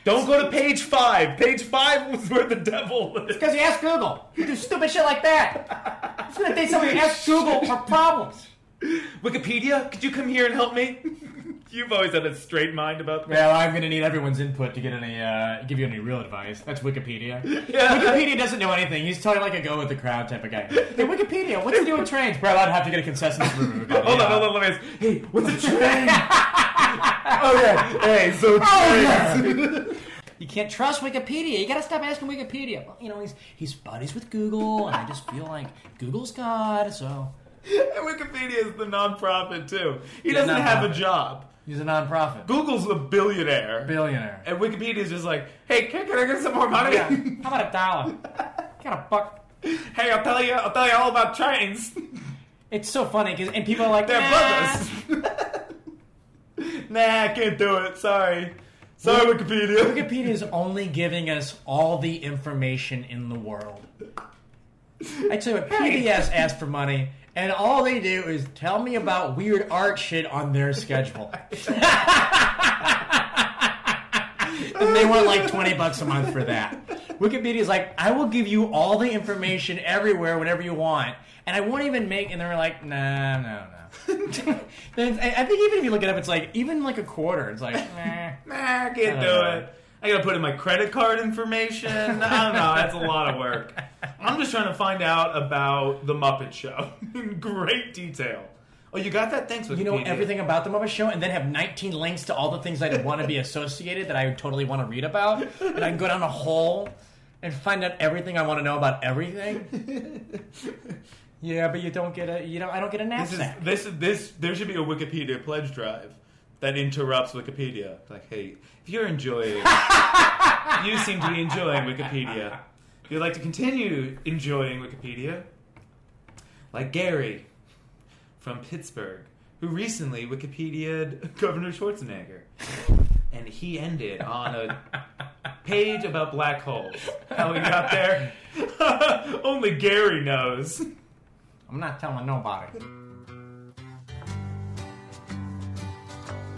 Don't go to page five. Page five was where the devil is." Because you ask Google. You do stupid shit like that. It's gonna take somebody ask Google for problems. [LAUGHS] Wikipedia, could you come here and help me? You've always had a straight mind about things. Well, I'm going to need everyone's input to get any, uh, give you any real advice. That's Wikipedia. [LAUGHS] Yeah. Wikipedia doesn't know anything. He's totally like a go with the crowd type of guy. Hey, Wikipedia, what's to do with trains? Bro, I'd have to get a consensus from everybody. [LAUGHS] Hold on, hold on, let me ask. Hey, what's a train? [LAUGHS] oh yeah. Hey, so trains. You can't trust Wikipedia. You got to stop asking Wikipedia. Well, you know, he's he's buddies with Google, and I just feel like Google's God, so And Wikipedia is the nonprofit too. He Yeah, doesn't have a job. He's a nonprofit. Google's a billionaire. Billionaire. and Wikipedia's just like, hey, can, can I get some more money? Yeah. How about a dollar? [LAUGHS] Got a buck. hey, I'll tell you, I'll tell you all about trains. [LAUGHS] It's so funny because and people are like, They're nah. brothers. [LAUGHS] nah, I can't do it. Sorry. Sorry, Wikipedia. Wikipedia is only giving us all the information in the world. I tell you what, PBS asked for money, and all they do is tell me about weird art shit on their schedule. [LAUGHS] and they want like 20 bucks a month for that. Wikipedia's like, I will give you all the information everywhere whenever you want, and I won't even make, and they're like, nah, no, no. [LAUGHS] Then I think even if you look it up, it's like, even like a quarter, it's like, nah. Nah, I can't I do know. it. I gotta put in my credit card information. I don't know. That's a lot of work. I'm just trying to find out about the Muppet Show [LAUGHS] in great detail. Oh, you got that? Thanks, Wikipedia. you know everything about the Muppet Show, and then have 19 links to all the things I want to be associated that I totally want to read about, and I can go down a hole and find out everything I want to know about everything. [LAUGHS] Yeah, but you don't get a you know I don't get a This is this is this. There should be a Wikipedia pledge drive that interrupts Wikipedia. Like, hey, if you're enjoying, [LAUGHS] you seem to be enjoying Wikipedia. If you'd like to continue enjoying Wikipedia, like Gary from Pittsburgh, who recently Wikipedia'd [LAUGHS] Governor Schwarzenegger. And he ended on a page about black holes. How we got there? [LAUGHS] Only Gary knows. I'm not telling nobody.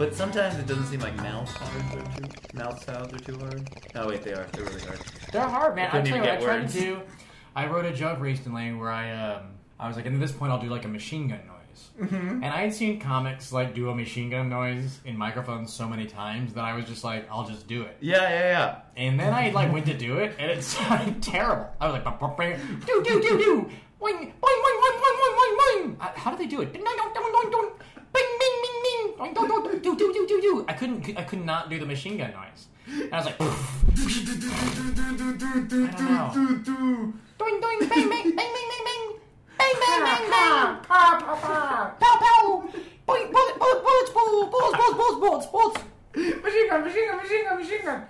But sometimes it doesn't seem like mouth sounds are too mouth sounds are too hard. Oh wait, they are. They're really hard. They're hard, man. I'm telling you I tried to do. I wrote a joke recently where I um, I was like, and at this point I'll do like a machine gun noise. Mm-hmm. And I had seen comics like do a machine gun noise in microphones so many times that I was just like, I'll just do it. Yeah, yeah, yeah. And then I like went to do it, and it [LAUGHS] sounded terrible. I was like, do do do do, wing wing wing wing wing wing wing. How do they do it? Oh, do do do do do. I couldn't. I could not do the machine gun noise. And I was like, [LAUGHS] I don't know. Doing doing bang bang bang bang bang bang. Bang bang bang bang. Pow pow. Boing bullet bullet bullets bullets bullets bullets bullets bullets. Machine gun machine gun machine gun machine gun.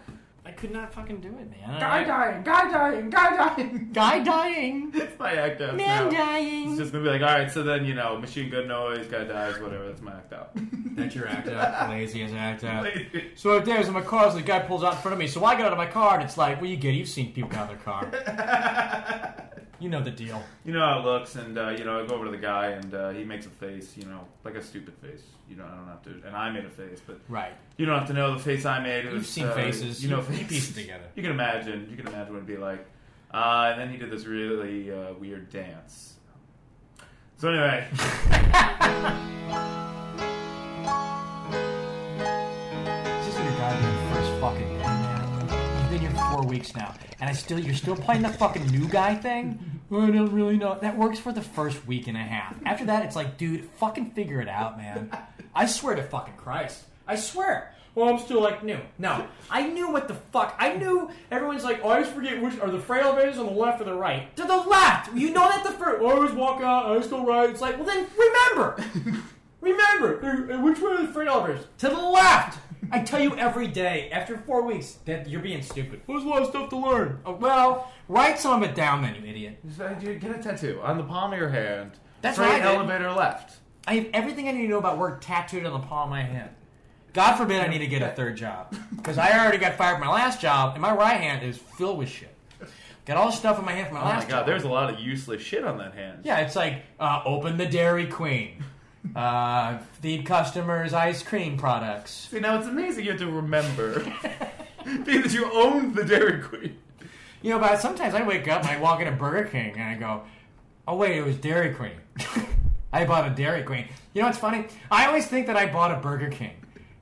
I could not fucking do it, man. Guy dying, guy dying, guy dying. [LAUGHS] Guy dying. It's my act out Man now. dying. It's just gonna be like, all right, so then you know, machine gun noise, guy dies, whatever. That's my act out. [LAUGHS] That's your act out. Lazy as act out. [LAUGHS] So right there's in my car, so the guy pulls out in front of me. So I get out of my car, and it's like, well, you get it. You've seen people get out of their car. You know the deal. You know how it looks, and uh, you know, I go over to the guy, and uh, he makes a face, you know, like a stupid face. You know, I don't have to, and I made a face, but Right. you don't have to know the face I made. It You've was, seen uh, faces. You know, You faces. piece it together. [LAUGHS] You can imagine. You can imagine what it'd be like. Uh, and then he did this really uh, weird dance. So anyway, [LAUGHS] isn't your goddamn first fucking day, man. You've been here for four weeks now, and I still you're still playing the fucking new guy thing. Oh, I don't really know. That works for the first week and a half. After that, it's like, dude, fucking figure it out, man. I swear to fucking Christ. I swear. Well, I'm still like new. No, I knew what the fuck. I knew everyone's like, oh, I always forget which are the freight elevators on the left or the right. To the left. You know that the first. I always walk out. I always go right. It's like, well, then remember. [LAUGHS] Remember, uh, uh, which way are the freight elevators? To the left! I tell you every day, after four weeks, that you're being stupid. There's a lot of stuff to learn. Oh, well, write some of it down then, you idiot. Get a tattoo on the palm of your hand. That's right. what I did. elevator left. I have everything I need to know about work tattooed on the palm of my hand. God forbid I need to get a third job. Because I already got fired from my last job, and my right hand is filled with shit. Got all the stuff in my hand from my last hand. Oh my god, job. there's a lot of useless shit on that hand. Yeah, it's like uh, open the Dairy Queen. Uh, feed customers ice cream products. See, now it's amazing you have to remember [LAUGHS] because you owned the Dairy Queen. You know, but sometimes I wake up and I walk into Burger King and I go, "Oh wait, it was Dairy Queen." [LAUGHS] I bought a Dairy Queen. You know what's funny? I always think that I bought a Burger King,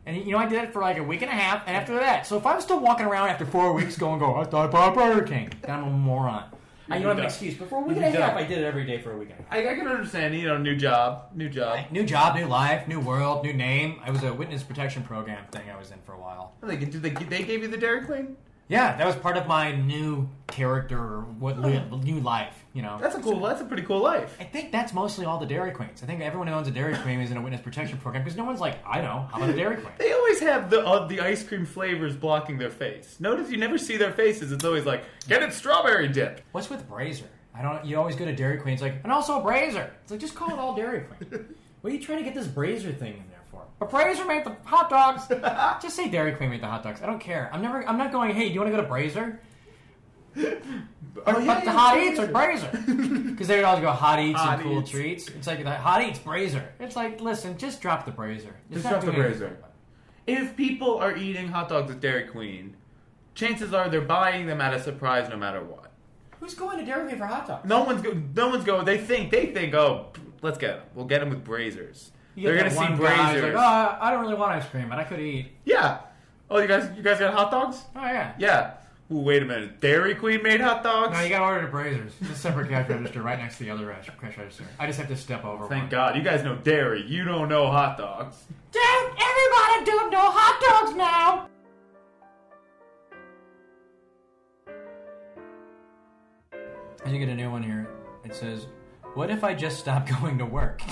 and you know I did it for like a week and a half. And after that, so if I was still walking around after four weeks, going, "Go, I thought I bought a Burger King," then I'm a moron. I don't have an excuse. But for a week and a half. I did it every day for a week and a half. I, I can understand, you know, new job, new job. New job, new life, new world, new name. I was a witness protection program thing I was in for a while. They, did they, they gave you the Dairy Queen? Yeah, that was part of my new character, or what new life. You know, That's a cool. That's a pretty cool life. I think that's mostly all the Dairy Queens. I think everyone who owns a Dairy Queen is in a witness protection program because no one's like, I know, how about a Dairy Queen? [LAUGHS] They always have the uh, the ice cream flavors blocking their face. Notice you never see their faces. It's always like, get it strawberry dip. What's with Brazier? I don't. You always go to Dairy Queen. It's like, and also a Brazier. It's like just call it all Dairy Queen. [LAUGHS] what are you trying to get this Brazier thing in there for? But Brazier made the hot dogs. [LAUGHS] just say Dairy Queen made the hot dogs. I don't care. I'm never. I'm not going. Hey, do you want to go to Brazier? Or, Oh, yeah, but the yeah, hot Brazier. [LAUGHS] eats or Brazier? Because they would always go hot eats Hot and cool Eats. treats. It's like the hot eats Brazier. It's like, listen, just drop the Brazier. It's Just drop the. Brazier. If people are eating hot dogs at Dairy Queen, chances are they're buying them at a surprise no matter what. Who's going to Dairy Queen for hot dogs? No one's go, no one's going. They think they think, oh, let's get them. We'll get them with Braziers. You They're gonna that see one guy who's. Like, oh, I don't really want ice cream, but I could eat. Yeah. Oh, you guys, you guys got hot dogs? Oh yeah. Yeah. Ooh, wait a minute. Dairy Queen made hot dogs. No, you gotta order the Braziers. It's a separate cash register right next to the other cash register. I just have to step over Thank one. God, you guys know dairy. You don't know hot dogs. Don't everybody don't know hot dogs now? I should get a new one here. It says, "What if I just stop [LAUGHS] going to work?" [LAUGHS]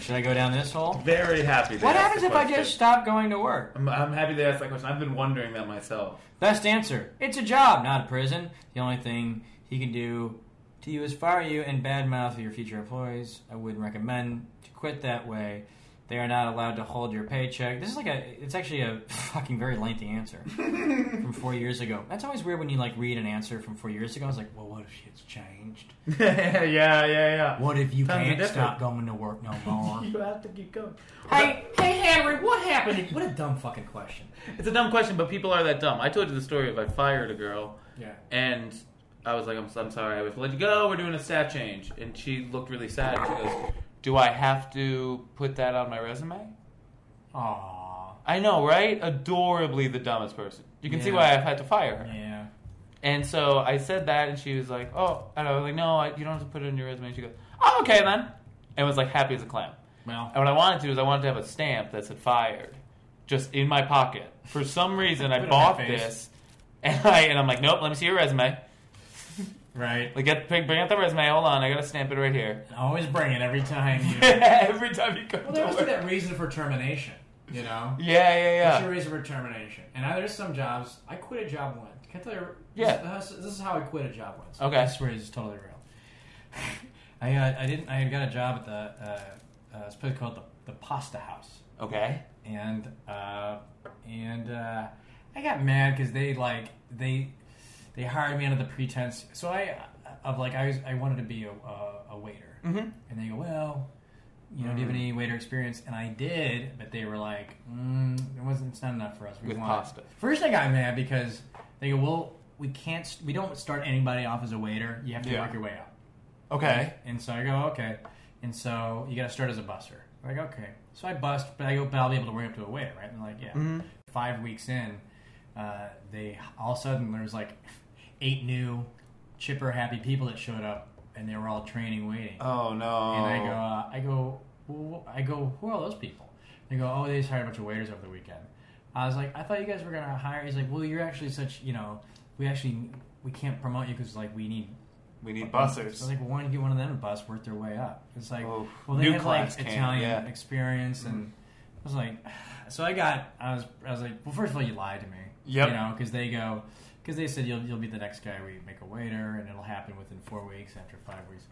Should I go down this hole? Very happy. they What asked happens the if I question. just stop going to work? I'm, I'm happy they asked that question. I've been wondering that myself. Best answer. It's a job, not a prison. The only thing he can do to you is fire you and badmouth your future employees. I wouldn't recommend to quit that way. They are not allowed to hold your paycheck. This is like a. It's actually a fucking very lengthy answer [LAUGHS] from four years ago. That's always weird when you like read an answer from four years ago. I was like, well, what if shit's changed? [LAUGHS] yeah, yeah, yeah. What if you Times are can't different. stop going to work no [LAUGHS] more? You have to keep going. hey, hey, Henry, what happened? What a dumb fucking question. It's a dumb question, but people are that dumb. I told you the story of I fired a girl, Yeah. and I was like, I'm, I'm sorry, I have to let you go. We're doing a staff change. And she looked really sad. And she goes, Do I have to put that on my resume? Aww. I know, right? Adorably the dumbest person. You can see why I've had to fire her. Yeah. And so I said that, and she was like, "Oh," and I was like, "No, I, you don't have to put it in your resume." And she goes, "Oh, okay then," and was like happy as a clam. Well, And what I wanted to do is I wanted to have a stamp that said "fired," just in my pocket. For some reason, I on bought this, and I and I'm like, "Nope, let me see your resume." Right. Like, get bring out the resume. Hold on, I gotta stamp it right here. Always bring it every time you. [LAUGHS] Every time you come Well, to there be work. that reason for termination, you know? Yeah, yeah, yeah. What's your reason for termination? And I, there's some jobs. I quit a job once. Can I tell you? Yeah. This, this is how I quit a job once. Okay. This story is totally real. [LAUGHS] I uh, I didn't. I got a job at the uh, uh, this place called the, the Pasta House, Okay. and uh, and uh, I got mad because they like they they hired me under the pretense. So I of like I was I wanted to be a a, a waiter, Mm-hmm. and they go well. You know, do you have any waiter experience? And I did, but they were like, mm, "It wasn't. It's not enough for us." We With want- pasta. First, I got mad because they go, "Well, we can't. We don't start anybody off as a waiter. You have to Yeah. work your way up." Okay. And so I go, "Okay." And so you got to start as a buster. Like, "Okay." So I bust, but I go, "But I'll be able to work up to a waiter, right?" And they're like, "Yeah." Mm-hmm. Five weeks in, uh, they all of a sudden there was like eight new chipper happy people that showed up, and they were all training waiting. Oh no. And I go, uh, I go, I go, who are those people? They go, oh, they just hired a bunch of waiters over the weekend. I was like, I thought you guys were gonna hire. He's like, well, you're actually such, you know, we actually we can't promote you because like we need. we need So I was like, well, why don't you get one of them to bus work their way up? It's like, Oh, well, they have like Italian yeah. experience, and I was like, [SIGHS] so I got, I was, I was like, well, first of all, you lied to me, Yep. you know, because they go, because they said you'll you'll be the next guy we make a waiter, and it'll happen within four weeks after five weeks.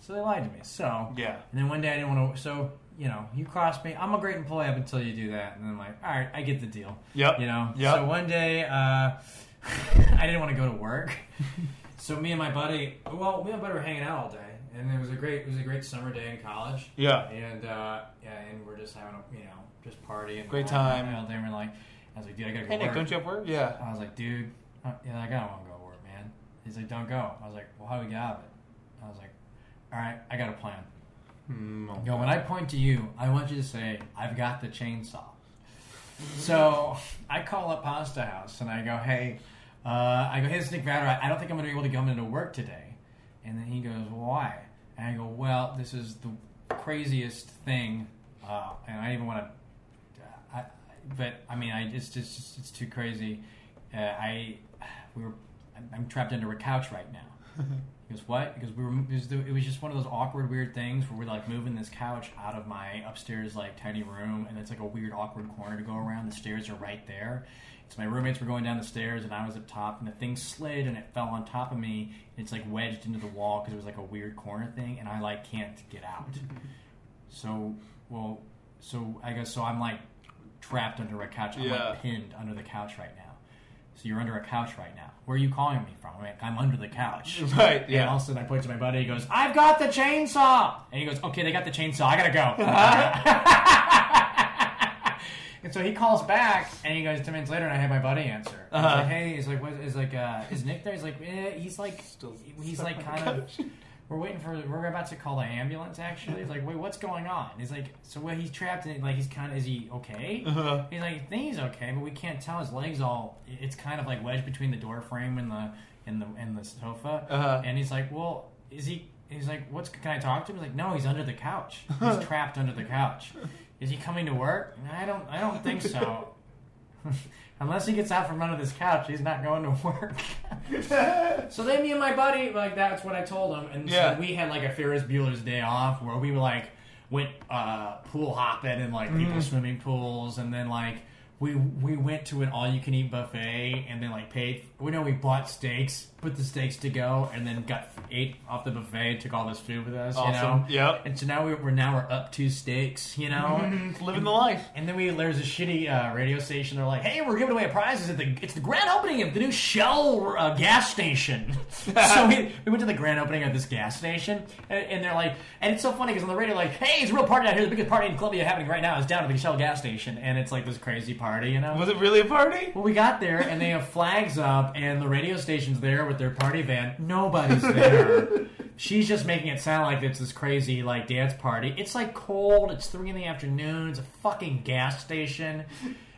So they lied to me. So Yeah. and then one day I didn't want to. So you know, you cross me. I'm a great employee up until you do that, and then I'm like, all right, I get the deal. Yep. You know. Yep. So one day, uh, [LAUGHS] I didn't want to go to work. [LAUGHS] so me and my buddy, well, me and my buddy were hanging out all day, and it was a great, it was a great summer day in college. Yeah. And uh, yeah, and we're just having a, you know, just partying. Great time. All day. And we're like, I was like, dude, I gotta go Hey Nick, work. don't you have work? Yeah. I was like, dude, uh, yeah, like, I don't want to go to work, man. He's like, don't go. I was like, well, how do we get out of it? I was like, all right, I got a plan. Mm, Go, when I point to you, I want you to say, I've got the chainsaw. So I call up Pasta House and I go, hey, uh, I go, hey, this is Nick Vader. I don't think I'm going to be able to come into work today. And then he goes, why? And I go, well, this is the craziest thing. Uh, and I even want to, I, but I mean, I it's just it's, it's too crazy. Uh, I we were I'm, I'm trapped under a couch right now. Mm-hmm. He goes, what? Because we were it was, the, it was just one of those awkward, weird things where we're like moving this couch out of my upstairs like tiny room, and it's like a weird, awkward corner to go around. The stairs are right there. So my roommates were going down the stairs, and I was up top, and the thing slid and it fell on top of me. And it's like wedged into the wall because it was like a weird corner thing, and I like can't get out. [LAUGHS] So well, so I guess so. I'm like trapped under a couch. I'm Yeah. like pinned under the couch right now. So you're under a couch right now. Where are you calling me from? I'm, like, I'm under the couch. [LAUGHS] Right, Yeah. And all of a sudden I point to my buddy. He goes, "I've got the chainsaw." And he goes, "Okay, they got the chainsaw. I gotta go." [LAUGHS] and so he calls back, and he goes ten minutes later, and I have my buddy answer. Uh-huh. like, "Hey, he's like, what, is like, uh, is Nick there?" He's like, eh, "He's like, he's like kind of." We're waiting for. We're about to call the ambulance. Actually, he's like, "Wait, what's going on?" He's like, "So what? He's trapped in. Like, he's kind of. Is he okay?" Uh-huh. He's like, "I think he's okay, but we can't tell. His legs all. It's kind of like wedged between the door frame and the and the and the sofa." Uh-huh. And he's like, "Well, is he?" He's like, "What's? Can I talk to him?" He's like, "No, he's under the couch. He's trapped under the couch. Is he coming to work?" I don't. I don't think so. [LAUGHS] Unless he gets out from under this couch, he's not going to work. [LAUGHS] so then me and my buddy, like that's what I told him, and Yeah. so we had like a Ferris Bueller's Day Off, where we were like, went uh, pool hopping and like Mm-hmm. people swimming pools, and then like we we went to an all you can eat buffet, and then like paid. We know we bought steaks, put the steaks to go, and then got ate off the buffet, and took all this food with us. You know, Yep. And so now we, we're now we're up two steaks. You know, Mm-hmm. Living the life. and then we there's a shitty uh, radio station. They're like, "Hey, we're giving away prizes at the it's the grand opening of the new Shell uh, gas station." [LAUGHS] so we, we went to the grand opening of this gas station, and, and they're like, and it's so funny because on the radio, like, "Hey, it's a real party out here. The biggest party in Columbia happening right now is down at the Shell gas station," and it's like this crazy party, you know. Was it really a party? Well, we got there and they have flags up, and the radio station's there with their party van. Nobody's there. [LAUGHS] She's just making it sound like it's this crazy like dance party. It's like cold. It's three in the afternoon. It's a fucking gas station.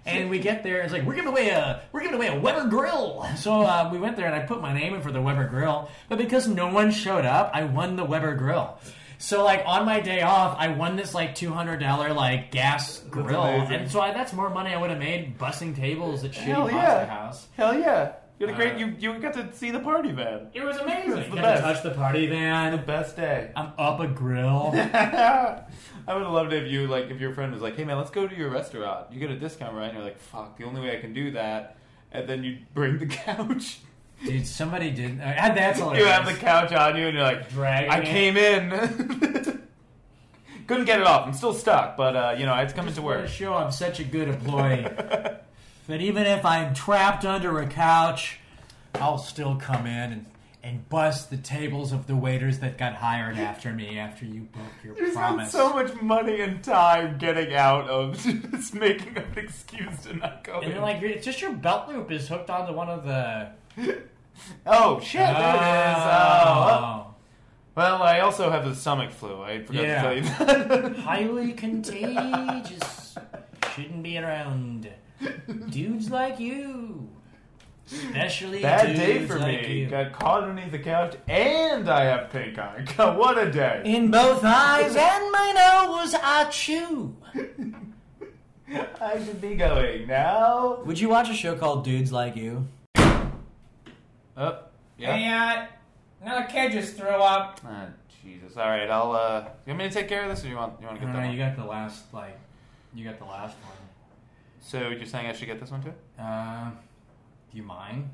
And we get there. It's like we're giving away a we're giving away a Weber grill. So uh, we went there and I put my name in for the Weber grill. But because no one showed up, I won the Weber grill. So like on my day off, I won this like two hundred dollar like gas grill, and so I, that's more money I would have made bussing tables at shitty Hell yeah. house. Hell yeah. You had a great. Uh, you you got to see the party van. It was amazing. It's the Got best. to touch the party van. The Best day. I'm up a grill. [LAUGHS] I would have loved it if you like if your friend was like, "Hey man, let's go to your restaurant. You get a discount, right?" And you're like, "Fuck, the only way I can do that." And then you bring the [LAUGHS] couch. Dude, somebody did. Uh, that's all. you have the couch on you, and you're like, Dragging "I came in." [LAUGHS] Couldn't get it off. I'm still stuck, but uh, you know, it's coming to work. show I'm such a good employee. But even if I'm trapped under a couch, I'll still come in and, and bust the tables of the waiters that got hired after me after you broke your You spent promise. so much money and time getting out of [LAUGHS] just making an excuse to not go. and in. they're like, it's just your belt loop is hooked onto one of the. [LAUGHS] "Oh shit, there it is." Oh, oh. Oh. Well, I also have the stomach flu. I forgot Yeah. to tell you that. [LAUGHS] highly contagious. Shouldn't be around dudes like you. Especially Bad dudes day for like me. you. Got caught underneath the couch, and I have pink eye. [LAUGHS] God, what a day! In both eyes and my nose, I chew. I should be going now. Would you watch a show called Dudes Like You? Oh, yeah. Hey, uh, another kid just threw up. Ah, Jesus. All right, I'll. uh You want me to take care of this, or you want you want to No, get that no, one? you got the last, like, you got the last one. So you're saying I should get this one too? Uh, do you mind?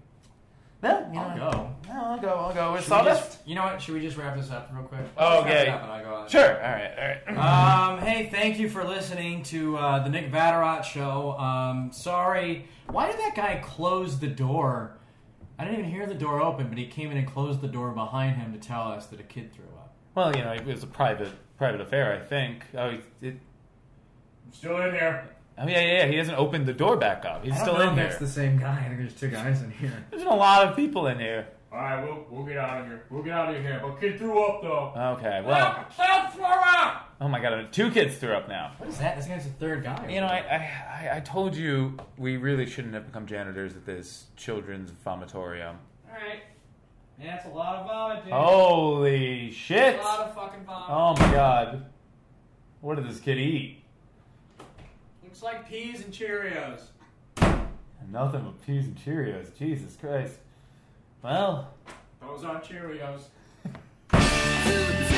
No, I'll go. No, I'll go. I'll go. With Should we sawdust. just- you know what? Should we just wrap this up real quick? Oh, Let's wrap okay. it up and I'll go on. Sure. All right. All right. [LAUGHS] Um, hey, thank you for listening to uh, the Nick Vatterott show. Um, sorry, why did that guy close the door? I didn't even hear the door open, but he came in and closed the door behind him to tell us that a kid threw up. Well, you know, it was a private private affair, I think. Oh, he, it, Still in here. Oh yeah, yeah, yeah. He hasn't opened the door back up. He's I don't still know in if there. that's the same guy. I think there's two guys in here. There's been a lot of people in here. All right, we'll we'll get out of here. We'll get out of here. But kid threw up though. Okay. Well. Help, throw up. Oh my God. Two kids threw up now. What is that? This guy's the third guy. You know, I, I, I- I told you we really shouldn't have become janitors at this children's vomitorium. All right. Yeah, it's a lot of vomit, dude. Holy shit! It's a lot of fucking vomit. Oh my god. What did this kid eat? Looks like peas and Cheerios. Nothing but peas and Cheerios. Jesus Christ. Well, Those aren't Cheerios. [LAUGHS]